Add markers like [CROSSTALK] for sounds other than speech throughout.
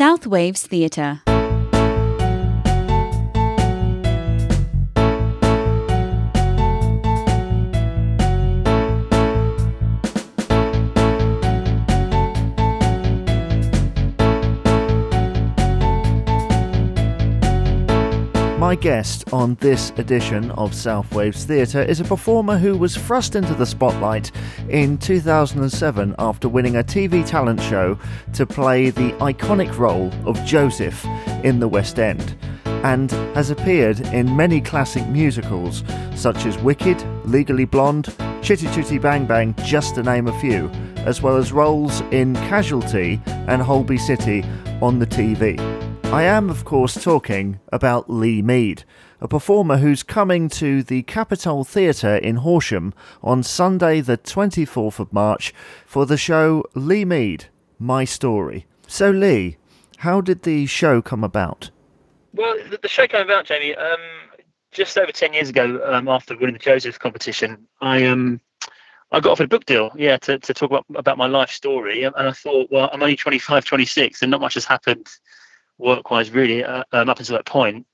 South Waves Theatre. My guest on this edition of South Waves Theatre is a performer who was thrust into the spotlight in 2007 after winning a TV talent show to play the iconic role of Joseph in the West End and has appeared in many classic musicals such as Wicked, Legally Blonde, Chitty Chitty Bang Bang, just to name a few, as well as roles in Casualty and Holby City on the TV. I am, of course, talking about Lee Mead, a performer who's coming to the Capitol Theatre in Horsham on Sunday, the 24th of March, for the show Lee Mead, My Story. So, Lee, how did the show come about? Well, the, show came about, Jamie, um, just over 10 years ago um, after winning the Joseph competition. I um, I got offered a book deal, yeah, to, to talk about, about my life story. And I thought, well, I'm only 25, 26, and not much has happened work-wise really uh, um, up until that point.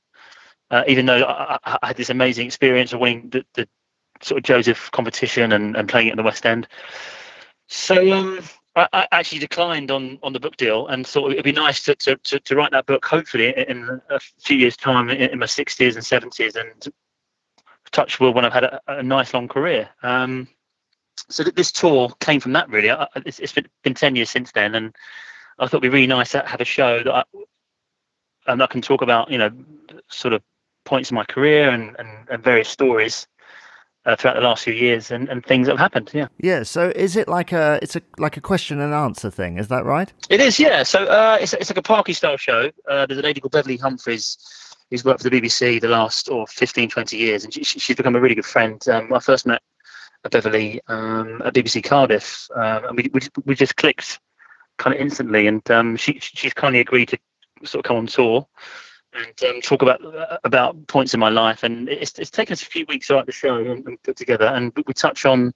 Uh, even though I, I, had this amazing experience of winning the, the sort of Joseph competition and, and playing it in the West End. So um, I, I, actually declined on, on the book deal and thought it'd be nice to, to, to, to write that book, hopefully in a few years' time, in, in my 60s and 70s, and touch wood when I've had a, a nice long career. Um, so this tour came from that really. it's, it's been, been 10 years since then, and I thought it'd be really nice to have a show that I, and I can talk about you know sort of points in my career and, and, and various stories uh, throughout the last few years and, and things that have happened. Yeah. Yeah. So is it like a it's a like a question and answer thing? Is that right? It is. Yeah. So uh, it's it's like a Parky style show. Uh, there's a lady called Beverley Humphreys who's worked for the BBC the last or 15, 20 years, and she, she's become a really good friend. Um, I first met Beverly um, at BBC Cardiff, um, and we, we we just clicked kind of instantly, and um, she she's kindly agreed to sort of come on tour and um, talk about about points in my life. And it's, it's taken us a few weeks to write the show and, and put together. And we touch on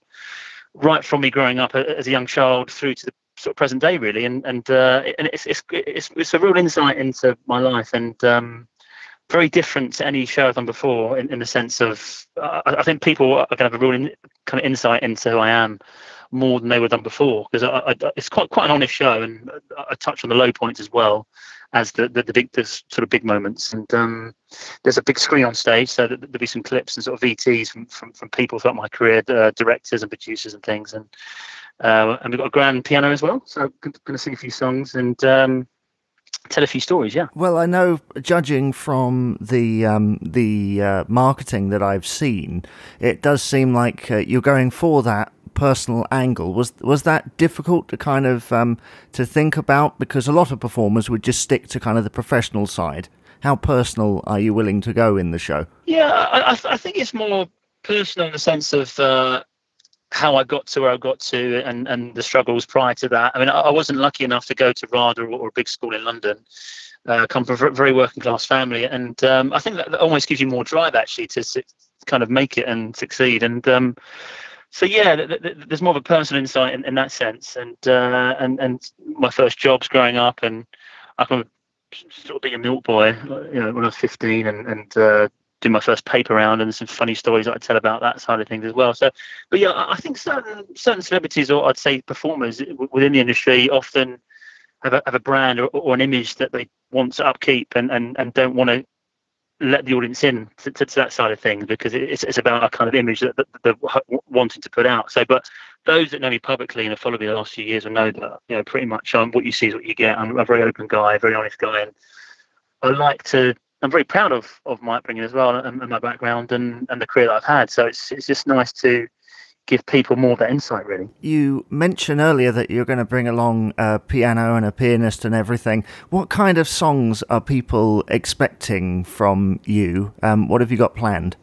right from me growing up as a young child through to the sort of present day, really. And and uh, and it's, it's it's it's a real insight into my life and. Um, very different to any show I've done before, in, in the sense of uh, I think people are going to have a real in, kind of insight into who I am more than they were done before because it's quite quite an honest show, and I touch on the low points as well as the the, the big the sort of big moments. And um, there's a big screen on stage, so there'll be some clips and sort of VTs from from, from people throughout my career, uh, directors and producers and things. And uh, and we've got a grand piano as well, so I'm going to sing a few songs and. Um, tell a few stories. Yeah. Well, I know, judging from the um, the uh, marketing that I've seen, it does seem like uh, you're going for that personal angle. Was was that difficult to kind of um, to think about? Because a lot of performers would just stick to kind of the professional side. How personal are you willing to go in the show? Yeah, I, I think it's more personal in the sense of uh, how I got to where I got to and, and the struggles prior to that. I mean, I, I wasn't lucky enough to go to RADA or, or a big school in London. Uh, come from a very working class family, and um, I think that, that almost gives you more drive actually to, to kind of make it and succeed. And um, so yeah, th- th- there's more of a personal insight in, in that sense, and uh, and and my first jobs growing up, and I can sort of being a milk boy, you know, when I was 15, and and uh, do my first paper round, and some funny stories that I tell about that side of things as well. So, but yeah, I think certain certain celebrities, or I'd say performers within the industry, often have a, have a brand or, or an image that they want to upkeep, and and, and don't want to let the audience in to, to, to, that side of things because it's, it's about a kind of image that, they're wanting to put out. So, but those that know me publicly and have followed me the last few years will know that you know pretty much um, what you see is what you get. I'm a very open guy, very honest guy, and I like to. I'm very proud of of my upbringing as well and, and my background and, and the career that I've had. So it's it's just nice to give people more of that insight, really. You mentioned earlier that you're going to bring along a piano and a pianist and everything. What kind of songs are people expecting from you? Um, what have you got planned?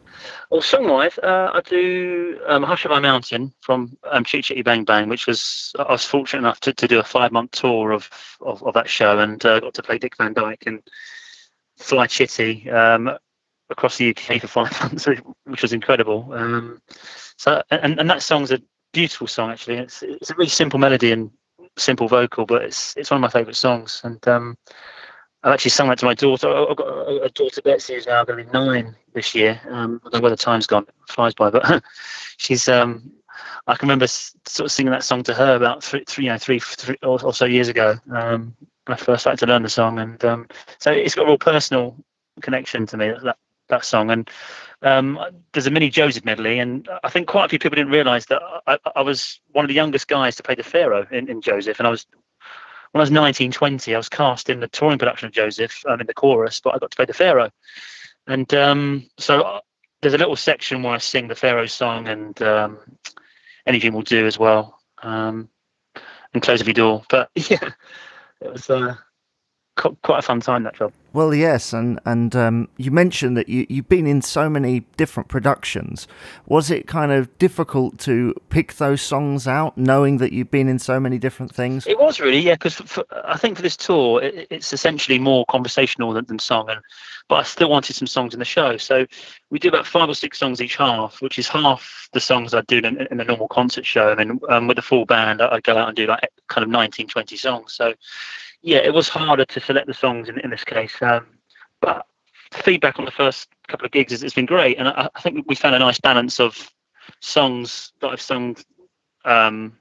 Well, song-wise, uh, I do um, "Hushabye Mountain" from um, Chitty Chitty Bang Bang, which was I was fortunate enough to, to do a five-month tour of, of, of that show and uh, got to play Dick Van Dyke and fly Chitty um, across the UK for five months, [LAUGHS] which was incredible. Um, so, and, and that song's a beautiful song actually. It's it's a really simple melody and simple vocal, but it's it's one of my favourite songs. And um, I've actually sung that to my daughter. I've got a, daughter Betsy who's now going to be nine this year. Um, I don't know where the time's gone, it flies by, but [LAUGHS] she's. Um, I can remember sort of singing that song to her about three, three you know, three, three or, or so years ago um, when I first started to learn the song, and um, so it's got a real personal connection to me that song. And um, there's a mini Joseph medley, and I think quite a few people didn't realise that I, I, was one of the youngest guys to play the Pharaoh in, in Joseph, and I was when I was 19, 20, I was cast in the touring production of Joseph um, in the chorus, but I got to play the Pharaoh. And um, so uh, there's a little section where I sing the Pharaoh song and um, Any Dream Will Do as well. Um, and close every door. But [LAUGHS] yeah, it was uh, quite a fun time that job. Well, yes, and and um, you mentioned that you you've been in so many different productions. Was it kind of difficult to pick those songs out, knowing that you've been in so many different things? It was really, yeah, because I think for this tour, it, it's essentially more conversational than, than song, and but I still wanted some songs in the show, so we do about five or six songs each half, which is half the songs I do in, in a normal concert show. I mean, um, with the full band, I, I go out and do like kind of 19, 20 songs, so yeah, it was harder to select the songs in, in this case. Um, but feedback on the first couple of gigs has it's been great, and I, I, think we found a nice balance of songs that I've sung um,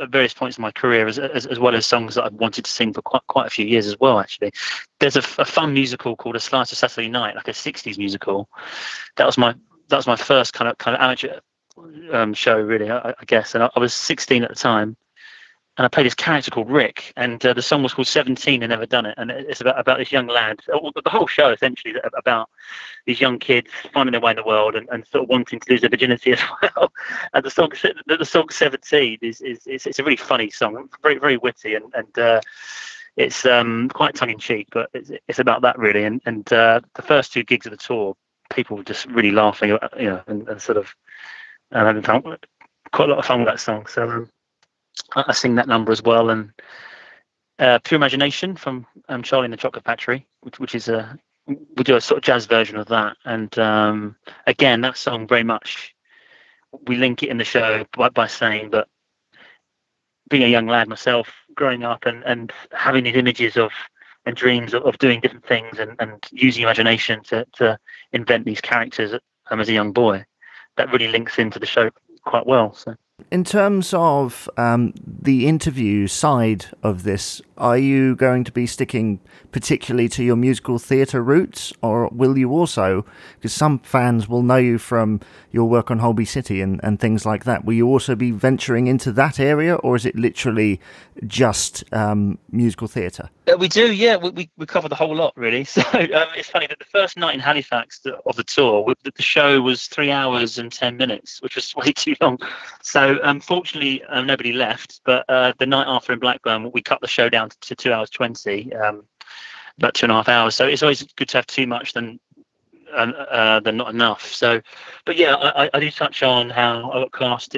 at various points in my career, as, as, as well as songs that I've wanted to sing for quite quite a few years as well. Actually, there's a, a fun musical called A Slice of Saturday Night, like a '60s musical. That was my that was my first kind of kind of amateur um, show, really, I, I guess, and I, I was 16 at the time and I played this character called Rick, and uh, the song was called Seventeen and Never Done It, and it's about about this young lad. The whole show essentially about these young kids finding their way in the world and, and sort of wanting to lose their virginity [LAUGHS] as well. and the song the, the song Seventeen is, is, it's a really funny song, very very witty, and and uh, it's um, quite tongue in cheek, but it's, it's about that really. And and uh, the first two gigs of the tour, people were just really laughing, you know, and, and sort of and having fun, quite a lot of fun with that song. So. Um, I sing that number as well, and uh, Pure Imagination from um, Charlie and the Chocolate Factory, which, which is a we do a sort of jazz version of that, and um, again that song very much we link it in the show by, by saying that being a young lad myself, growing up and, and having these images of and dreams of, of doing different things and, and using imagination to, to invent these characters um, as a young boy, that really links into the show quite well. So. In terms of um, the interview side of this, are you going to be sticking particularly to your musical theatre roots, or will you also, because some fans will know you from your work on Holby City and, and things like that, will you also be venturing into that area, or is it literally just um, musical theatre? Uh, we do, yeah. We, we, we, cover the whole lot, really. [LAUGHS] So um, it's funny that the first night in Halifax of the tour, the show was three hours and 10 minutes, which was [LAUGHS] way too long. So unfortunately, um, nobody left. But uh, the night after in Blackburn, we cut the show down to two hours 20, um, about two and a half hours. So it's always good to have too much than uh, uh, than not enough. So, but yeah, I, I do touch on how I got cast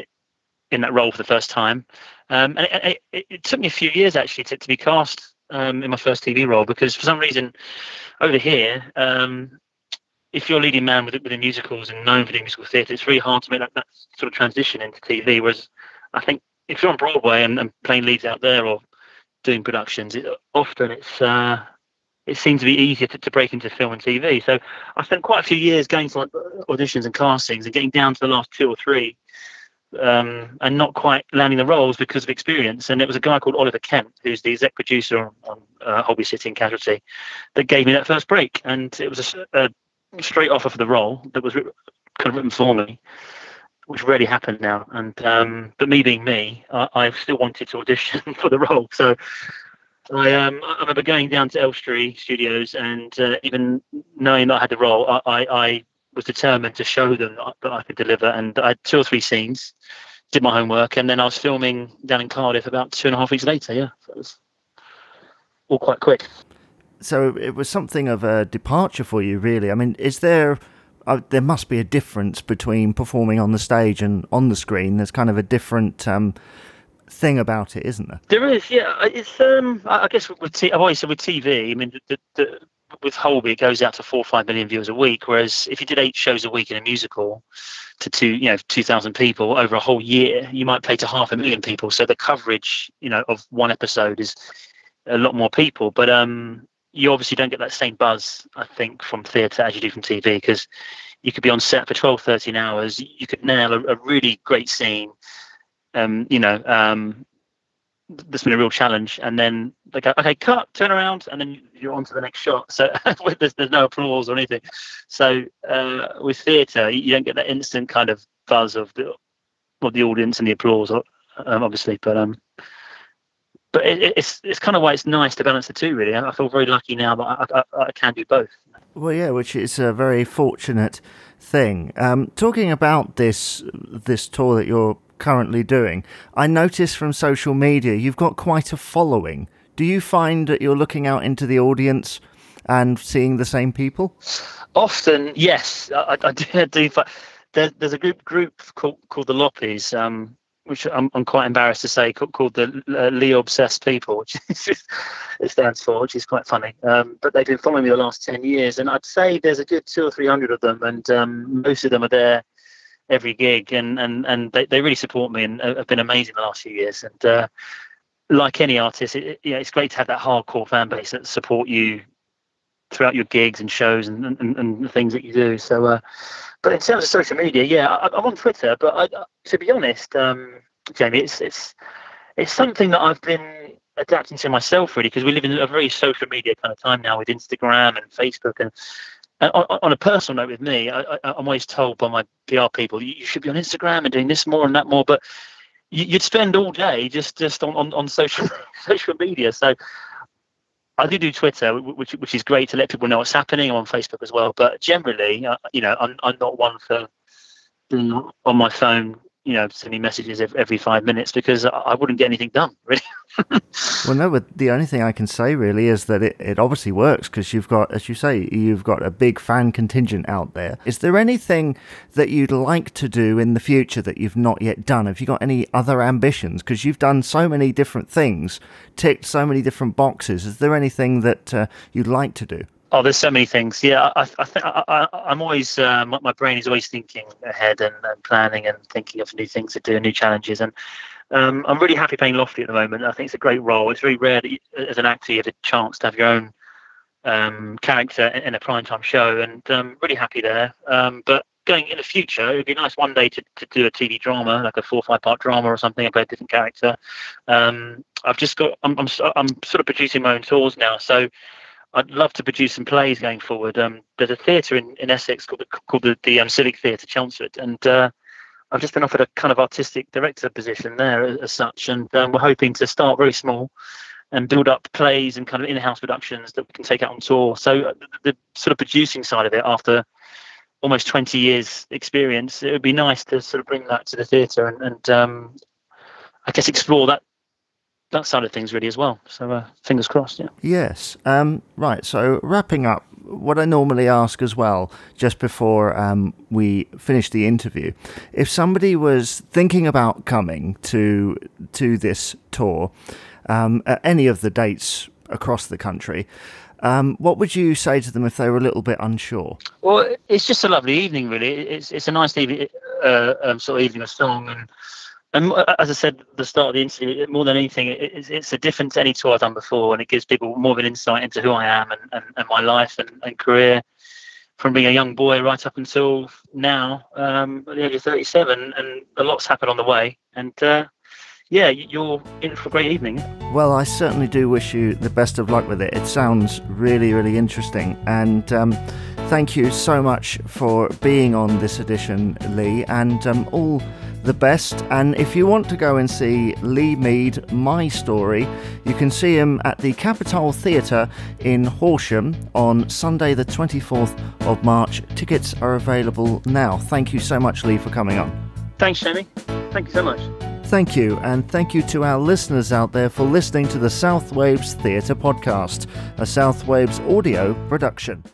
in that role for the first time. Um, and it, it, it, took me a few years actually to, to be cast um, in my first TV role because for some reason over here, um, if you're a leading man with, within musicals and known for doing musical theatre, it's really hard to make that, that sort of transition into TV. Whereas I think if you're on Broadway and, and playing leads out there or doing productions, it, often it's uh, it seems to be easier to, to break into film and TV. So I spent quite a few years going to like auditions and castings and getting down to the last two or three um, and not quite landing the roles because of experience. And it was a guy called Oliver Kent, who's the exec producer on, on uh, Holby City and Casualty, that gave me that first break. And it was a, a straight offer for the role that was kind of written for me, which rarely happened now. And um, but me being me, I, I still wanted to audition [LAUGHS] for the role. So I um I remember going down to Elstree Studios and uh, even knowing that I had the role, I, I, I was determined to show them that I could deliver. And I had two or three scenes, did my homework, and then I was filming down in Cardiff about two and a half weeks later. Yeah, so it was all quite quick. So it was something of a departure for you, really. I mean, is there? Uh, there must be a difference between performing on the stage and on the screen. There's kind of a different um, thing about it, isn't there? There is, yeah. It's um, I guess with t- I've always said with TV. I mean, the, the, with Holby, it goes out to four or five million viewers a week. Whereas if you did eight shows a week in a musical to two, you know, two thousand people over a whole year, you might play to half a million people. So the coverage, you know, of one episode is a lot more people. But um, you obviously don't get that same buzz, I think, from theatre as you do from TV because you could be on set for 12, 13 hours. You could nail a, a really great scene. Um, you know, um, that's been a real challenge. And then they go, okay, cut, turn around, and then you're on to the next shot. So [LAUGHS] there's, there's no applause or anything. So uh, with theatre, you don't get that instant kind of buzz of the of the audience and the applause, um, obviously. But um, but it, it's it's kind of why it's nice to balance the two. Really, I feel very lucky now that I, I, I can do both. Well, yeah, which is a very fortunate thing. Um, talking about this this tour that you're currently doing, I notice from social media you've got quite a following. Do you find that you're looking out into the audience and seeing the same people? Often, yes, I, I [LAUGHS] do. do there, there's a group group called, called the Loppies, um, which I'm, I'm, quite embarrassed to say, called the uh, Lee Obsessed People, which it stands for, which is quite funny. Um, but they've been following me the last 10 years, and I'd say there's a good two or three hundred of them, and um, most of them are there every gig, and and and they, they really support me and have been amazing the last few years. And uh, like any artist, it, yeah, it's great to have that hardcore fan base that support you throughout your gigs and shows and and, and the things that you do. So, uh, but in terms of social media, yeah, I, am on Twitter, but I, to be honest, um, Jamie, it's it's it's something that I've been adapting to myself really because we live in a very social media kind of time now with Instagram and Facebook and and on, on, a personal note with me, I, am always told by my PR people, you, should be on Instagram and doing this more and that more, but you, would spend all day just just on, on, on social [LAUGHS] social media. So I do do Twitter, which which is great to let people know what's happening. I'm on Facebook as well, but generally, uh, you know, I'm I'm not one for being on my phone you know, sending messages every five minutes because I wouldn't get anything done, really. [LAUGHS] well, no, but the only thing I can say really is that it, it obviously works because you've got, as you say, you've got a big fan contingent out there. Is there anything that you'd like to do in the future that you've not yet done? Have you got any other ambitions? Because you've done so many different things, ticked so many different boxes. Is there anything that uh, you'd like to do? Oh, there's so many things. Yeah, I, I think I, am always uh, my, my, brain is always thinking ahead and, and, planning and thinking of new things to do, new challenges. And um, I'm really happy playing Lofty at the moment. I think it's a great role. It's very rare that you, as an actor you have a chance to have your own um, character in, in, a primetime show, and um, really happy there. Um, but going in the future, it would be nice one day to, to do a TV drama, like a four or five part drama or something, and play a different character. Um, I've just got I'm, I'm I'm sort of producing my own tours now, so I'd love to produce some plays going forward. Um, there's a theatre in, in Essex called the, called the, the um, Civic Theatre, Chelmsford, and uh, I've just been offered a kind of artistic director position there as, as such, and um, we're hoping to start very small and build up plays and kind of in-house productions that we can take out on tour. So uh, the, the sort of producing side of it, after almost 20 years experience, it would be nice to sort of bring that to the theatre and, and um, I guess explore that that side of things really as well. So uh, fingers crossed. Yeah. Yes. Um, right. So wrapping up, what I normally ask as well, just before um, we finish the interview, if somebody was thinking about coming to to this tour um, at any of the dates across the country. Um, what would you say to them if they were a little bit unsure? Well, it's just a lovely evening, really. It's it's a nice evening, uh, um, sort of evening of song and and as I said at the start of the interview, more than anything, it's, it's a different to any tour I've done before, and it gives people more of an insight into who I am and, and, and my life and, and career from being a young boy right up until now, um, at the age of 37, and a lot's happened on the way. And uh, yeah, you're in for a great evening. Well, I certainly do wish you the best of luck with it. It sounds really, really interesting. And um, thank you so much for being on this edition, Lee, and um, all the best. And if you want to go and see Lee Mead, My Story, you can see him at the Capitol Theatre in Horsham on Sunday, the 24th of March. Tickets are available now. Thank you so much, Lee, for coming on. Thanks, Jamie. Thank you so much. Thank you, and thank you to our listeners out there for listening to the South Waves Theatre Podcast, a South Waves audio production.